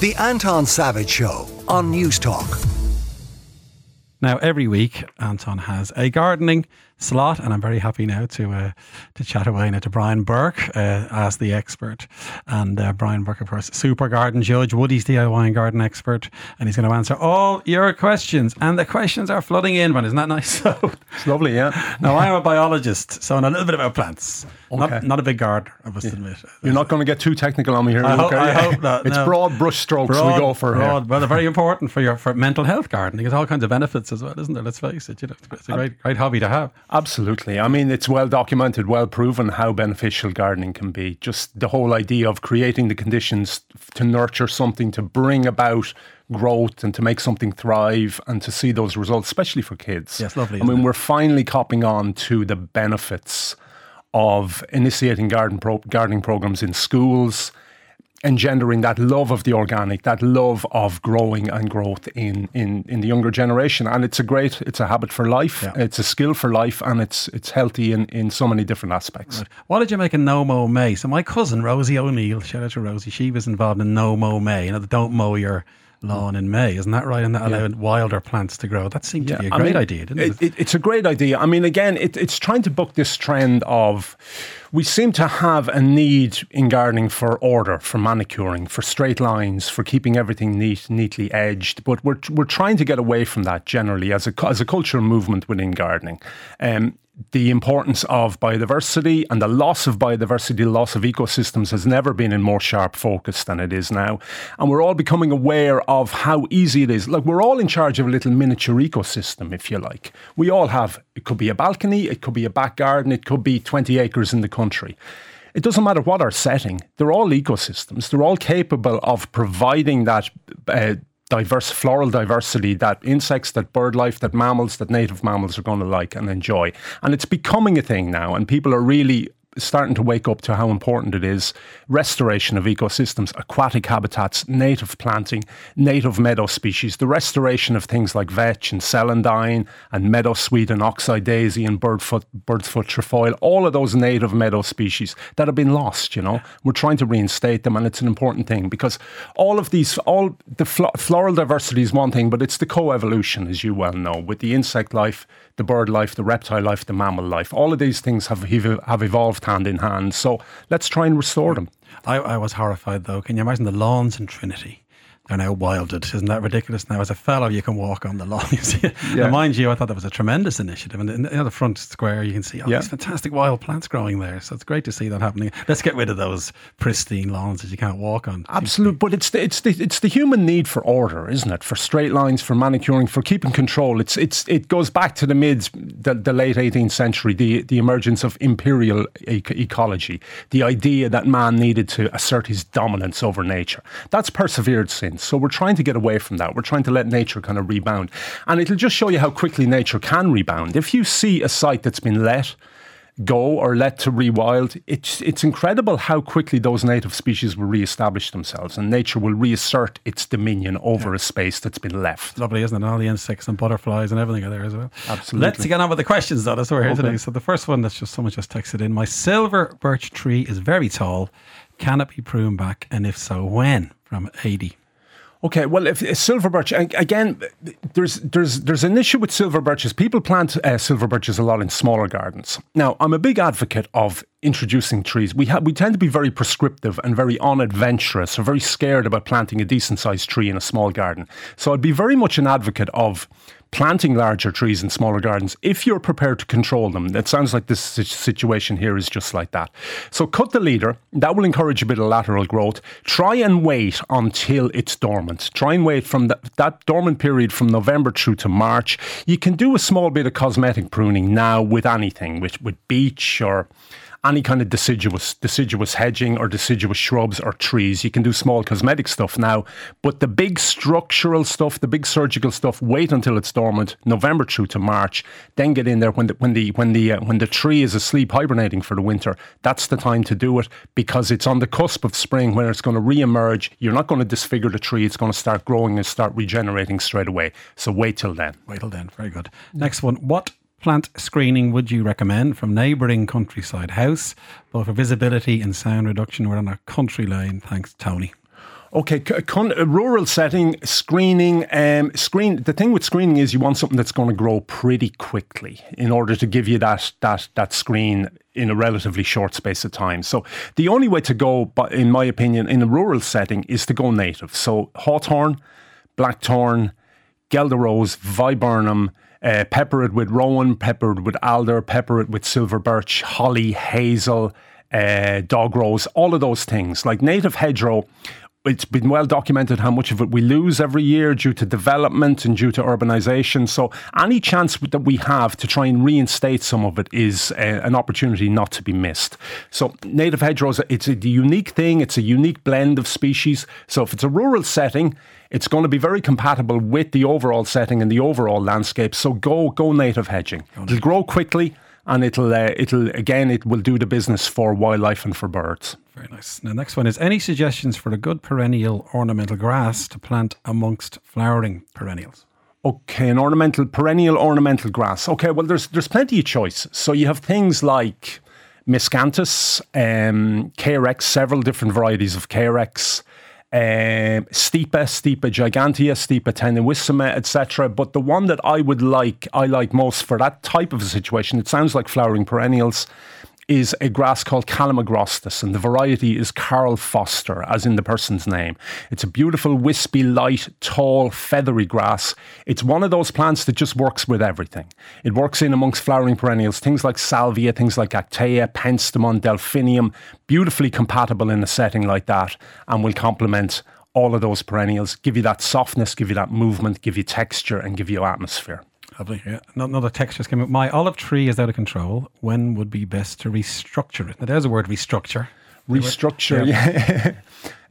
The Anton Savage Show on Newstalk. Now, every week, Anton has a gardening slot, and I'm very happy now to uh, to chat away now to Brian Burke uh, as the expert. And uh, Brian Burke, of course, super garden judge, Woodie's DIY and garden expert, and he's going to answer all your questions. And the questions are flooding in, man. Isn't that nice? So, it's lovely, yeah. now, I'm a biologist, so I know a little bit about plants. Okay. Not, not a big gardener, I must yeah. admit. You're not going to get too technical on me here, I, hope, I hope not. It's no. broad brush strokes broad, we go for broad, here. Well, they're very important for your for mental health gardening. There's all kinds of benefits as well, isn't there? Let's face it. You know, it's a great, great hobby to have. Absolutely. I mean, it's well documented, well proven how beneficial gardening can be. Just the whole idea of creating the conditions to nurture something, to bring about growth and to make something thrive and to see those results, especially for kids. Yes, lovely. I mean, it? we're finally copping on to the benefits of initiating garden pro- gardening programs in schools engendering that love of the organic, that love of growing and growth in in in the younger generation. And it's a great, it's a habit for life. Yeah. It's a skill for life, and it's it's healthy in in so many different aspects. Right. Why did you make a No Mow May? So my cousin Rosie O'Neill, shout out to Rosie, she was involved in No Mow May. You know, the don't mow your lawn in May, isn't that right? And that yeah. allowed wilder plants to grow. That seemed yeah. to be a great I mean, idea, didn't it, it? It's a great idea. I mean, again, it, it's trying to book this trend of we seem to have a need in gardening for order, for manicuring, for straight lines, for keeping everything neat, neatly edged. But we're we're trying to get away from that generally as a as a cultural movement within gardening. Um, the importance of biodiversity and the loss of biodiversity, the loss of ecosystems has never been in more sharp focus than it is now. And we're all becoming aware of how easy it is. Like we're all in charge of a little miniature ecosystem, if you like. We all have, it could be a balcony, it could be a back garden, it could be 20 acres in the country. It doesn't matter what our setting, they're all ecosystems. They're all capable of providing that uh, diverse floral diversity that insects, that bird life, that mammals, that native mammals are going to like and enjoy. And it's becoming a thing now, and people are really starting to wake up to how important it is. Restoration of ecosystems, aquatic habitats, native planting, native meadow species, the restoration of things like vetch and celandine and meadowsweet and oxeye daisy and birdfoot, bird's foot trefoil, all of those native meadow species that have been lost, you know. We're trying to reinstate them and it's an important thing because all of these, all the floral diversity is one thing, but it's the co-evolution, as you well know, with the insect life, the bird life, the reptile life, the mammal life. All of these things have, have evolved hand in hand. So let's try and restore them. I, I was horrified though. Can you imagine the lawns in Trinity? They're now wilded. Isn't that ridiculous? Now, as a fellow, you can walk on the lawn. You see, yeah. mind you, I thought that was a tremendous initiative. And in the front square, you can see all yeah. these fantastic wild plants growing there. So it's great to see that happening. Let's get rid of those pristine lawns that you can't walk on. Absolutely, but it's the, it's the it's the human need for order, isn't it? For straight lines, for manicuring, for keeping control. It's it's it goes back to the mid the, the late 18th century, the the emergence of imperial ecology, the idea that man needed to assert his dominance over nature. That's persevered since. So we're trying to get away from that. We're trying to let nature kind of rebound. And it'll just show you how quickly nature can rebound. If you see a site that's been let, go or let to rewild, it's it's incredible how quickly those native species will re-establish themselves and nature will reassert its dominion over yeah. a space that's been left. Lovely, isn't it? all the insects and butterflies and everything are there as well. Absolutely. Let's get on with the questions though. That's what we're here okay. today. So the first one that's just someone just texted in. My silver birch tree is very tall. Can it be pruned back? And if so, when? From 80. Okay, well, if, silver birch again, there's there's there's an issue with silver birches. People plant uh, silver birches a lot in smaller gardens. Now, I'm a big advocate of introducing trees. We ha- we tend to be very prescriptive and very unadventurous, or very scared about planting a decent sized tree in a small garden. So I'd be very much an advocate of planting larger trees in smaller gardens if you're prepared to control them. It sounds like this situation here is just like that. So cut the leader. That will encourage a bit of lateral growth. Try and wait until it's dormant. Try and wait from the, that dormant period from November through to March. You can do a small bit of cosmetic pruning now with anything, with, with beech or any kind of deciduous deciduous hedging or deciduous shrubs or trees. You can do small cosmetic stuff now, but the big structural stuff, the big surgical stuff, wait until it's dormant, November through to March. Then get in there when the when the when the uh, when the tree is asleep hibernating for the winter. That's the time to do it because it's on the cusp of spring when it's going to re-emerge. You're not going to disfigure the tree; it's going to start growing and start regenerating straight away. So wait till then. Wait till then. Very good. Next one. What plant screening would you recommend from neighbouring countryside house, both for visibility and sound reduction? We're on a country lane. Thanks, Tony. Okay, con- a rural setting, screening. Um, screen. The thing with screening is you want something that's going to grow pretty quickly in order to give you that that that screen in a relatively short space of time. So the only way to go, in my opinion, in a rural setting, is to go native. So hawthorn, blackthorn, Guelder rose, viburnum. Uh, pepper it with rowan, pepper it with alder, pepper it with silver birch, holly, hazel, uh, dog rose, all of those things. Like native hedgerow, it's been well documented how much of it we lose every year due to development and due to urbanization. So any chance that we have to try and reinstate some of it is uh, an opportunity not to be missed. So native hedgerows, it's a unique thing. It's a unique blend of species. So if it's a rural setting, it's going to be very compatible with the overall setting and the overall landscape. So go go native hedging. It'll grow quickly and it'll uh, it'll again it will do the business for wildlife and for birds. Very nice. Now, next one is any suggestions for a good perennial ornamental grass to plant amongst flowering perennials? Okay, an ornamental perennial ornamental grass. Okay, well there's there's plenty of choice. So you have things like miscanthus, um, several different varieties of carex um, Stipa, Stipa gigantea, Stipa tenuissima, etc. But the one that I would like, I like most for that type of a situation, it sounds like flowering perennials, is a grass called Calamagrostis, and the variety is Karl Foerster, as in the person's name. It's a beautiful, wispy, light, tall, feathery grass. It's one of those plants that just works with everything. It works in amongst flowering perennials, things like salvia, things like actaea, penstemon, delphinium, beautifully compatible in a setting like that, and will complement all of those perennials, give you that softness, give you that movement, give you texture, and give you atmosphere. Lovely. Yeah. Another text just came up. My olive tree is out of control. When would be best to restructure it? Now, there's a word restructure. Restructure, yeah.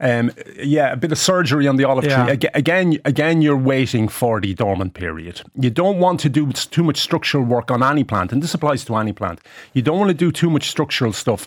um, yeah, a bit of surgery on the olive Yeah. tree. Aga- Again, again, you're waiting for the dormant period. You don't want to do too much structural work on any plant, and this applies to any plant. You don't want to do too much structural stuff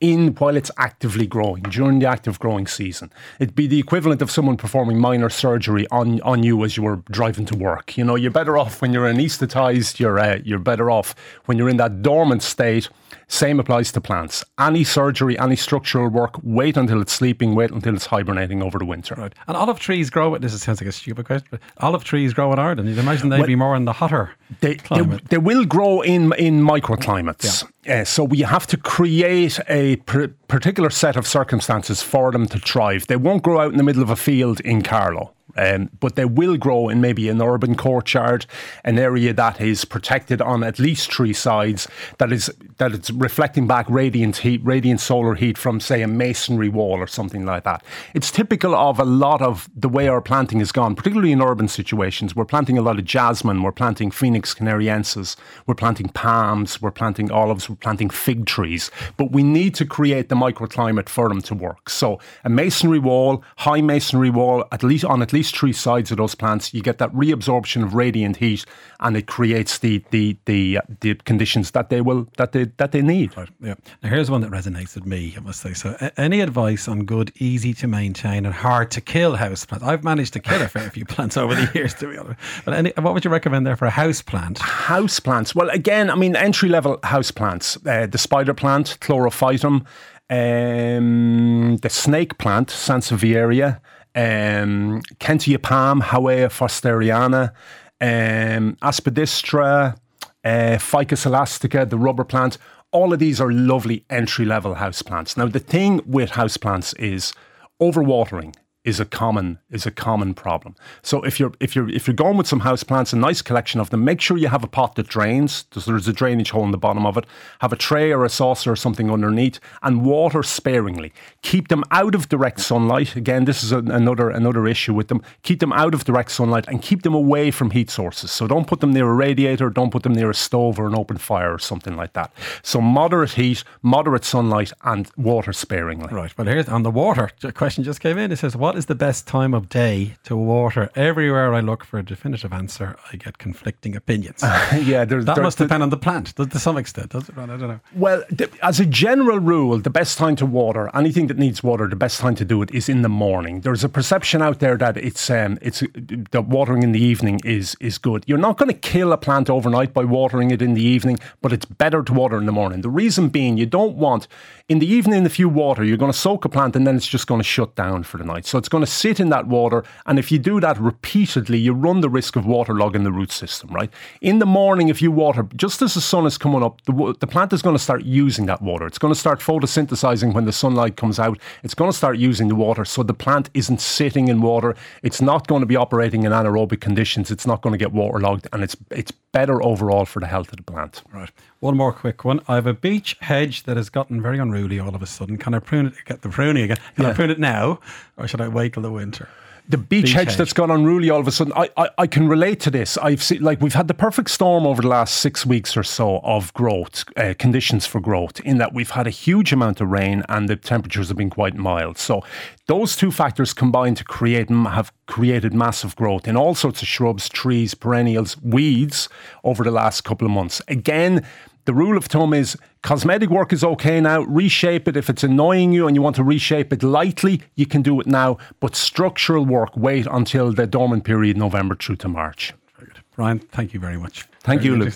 in while it's actively growing during the active growing season. It'd be the equivalent of someone performing minor surgery on, on you as you were driving to work. You know, you're better off when you're anaesthetized. You're uh, you're better off when you're in that dormant state. Same applies to plants. Any surgery, any structural work, wait until it's sleeping, wait until it's hibernating over the winter. Right. And olive trees grow. This is- sounds like a stupid question, but olive trees grow in Ireland. You'd imagine they'd be more in the hotter They, they, climate. they will grow in in microclimates. Uh, so we have to create a pr- particular set of circumstances for them to thrive. They won't grow out in the middle of a field in Carlow. Um, but they will grow in maybe an urban courtyard, an area that is protected on at least three sides, that is that it's reflecting back radiant heat, radiant solar heat from, say, a masonry wall or something like that. It's typical of a lot of the way our planting has gone, particularly in urban situations. We're planting a lot of jasmine, we're planting Phoenix canariensis, we're planting palms, we're planting olives, we're planting fig trees, but we need to create the microclimate for them to work. So a masonry wall, high masonry wall, at least on at least three sides of those plants, you get that reabsorption of radiant heat, and it creates the the the, the conditions that they will that they that they need. Right. Yeah. Now here's one that resonates with me. I must say. So, any advice on good, easy to maintain, and hard to kill house plants? I've managed to kill a fair few plants over the years, to be honest. But any, what would you recommend there for a house plant? House plants. Well, again, I mean, entry level house plants. Uh, the spider plant, Chlorophytum, um, the snake plant, Sansevieria, um, Kentia palm, Howea forsteriana, um, Aspidistra, uh, Ficus elastica, the rubber plant. All of these are lovely entry level house plants. Now, the thing with house plants is overwatering is a common is a common problem. So if you're if you're if you're going with some house plants, a nice collection of them, make sure you have a pot that drains. There's a drainage hole in the bottom of it. Have a tray or a saucer or something underneath, and water sparingly. Keep them out of direct sunlight. Again, this is a, another another issue with them. Keep them out of direct sunlight and keep them away from heat sources. So don't put them near a radiator. Don't put them near a stove or an open fire or something like that. So moderate heat, moderate sunlight, and water sparingly. Right. Well, here's on the water. A question just came in. It says, "What is the best time of day to water?" Everywhere I look for a definitive answer, I get conflicting opinions. yeah, there's that there- must depend on the plant to, to some extent, does it? Ron? I don't know. Well, th- as a general rule, the best time to water anything that needs water, the best time to do it is in the morning. There's a perception out there that it's um, it's that watering in the evening is is good. You're not going to kill a plant overnight by watering it in the evening, but it's better to water in the morning. The reason being, you don't want in the evening if you water, you're going to soak a plant and then it's just going to shut down for the night. So it's it's going to sit in that water. And if you do that repeatedly, you run the risk of waterlogging the root system, right? In the morning, if you water, just as the sun is coming up, the, the plant is going to start using that water. It's going to start photosynthesizing when the sunlight comes out. It's going to start using the water. So the plant isn't sitting in water. It's not going to be operating in anaerobic conditions. It's not going to get waterlogged. And it's, it's better overall for the health of the plant. Right. One more quick one. I have a beech hedge that has gotten very unruly all of a sudden. Can I prune it? Get the pruning again. Can I prune it now, or should I wait till the winter? The beach, beech hedge, hedge, that's gone unruly all of a sudden. I, I, I, can relate to this. I've seen like we've had the perfect storm over the last six weeks or so of growth uh, conditions for growth. In that we've had a huge amount of rain and the temperatures have been quite mild. So those two factors combined to create have created massive growth in all sorts of shrubs, trees, perennials, weeds over the last couple of months. Again, the rule of thumb is cosmetic work is okay now. Reshape it. If it's annoying you and you want to reshape it lightly, you can do it now. But structural work, wait until the dormant period, November through to March. Very good. Brian, thank you very much. Thank very you, Luke.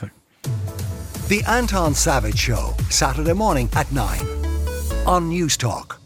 The Anton Savage Show, Saturday morning at 9 on Newstalk.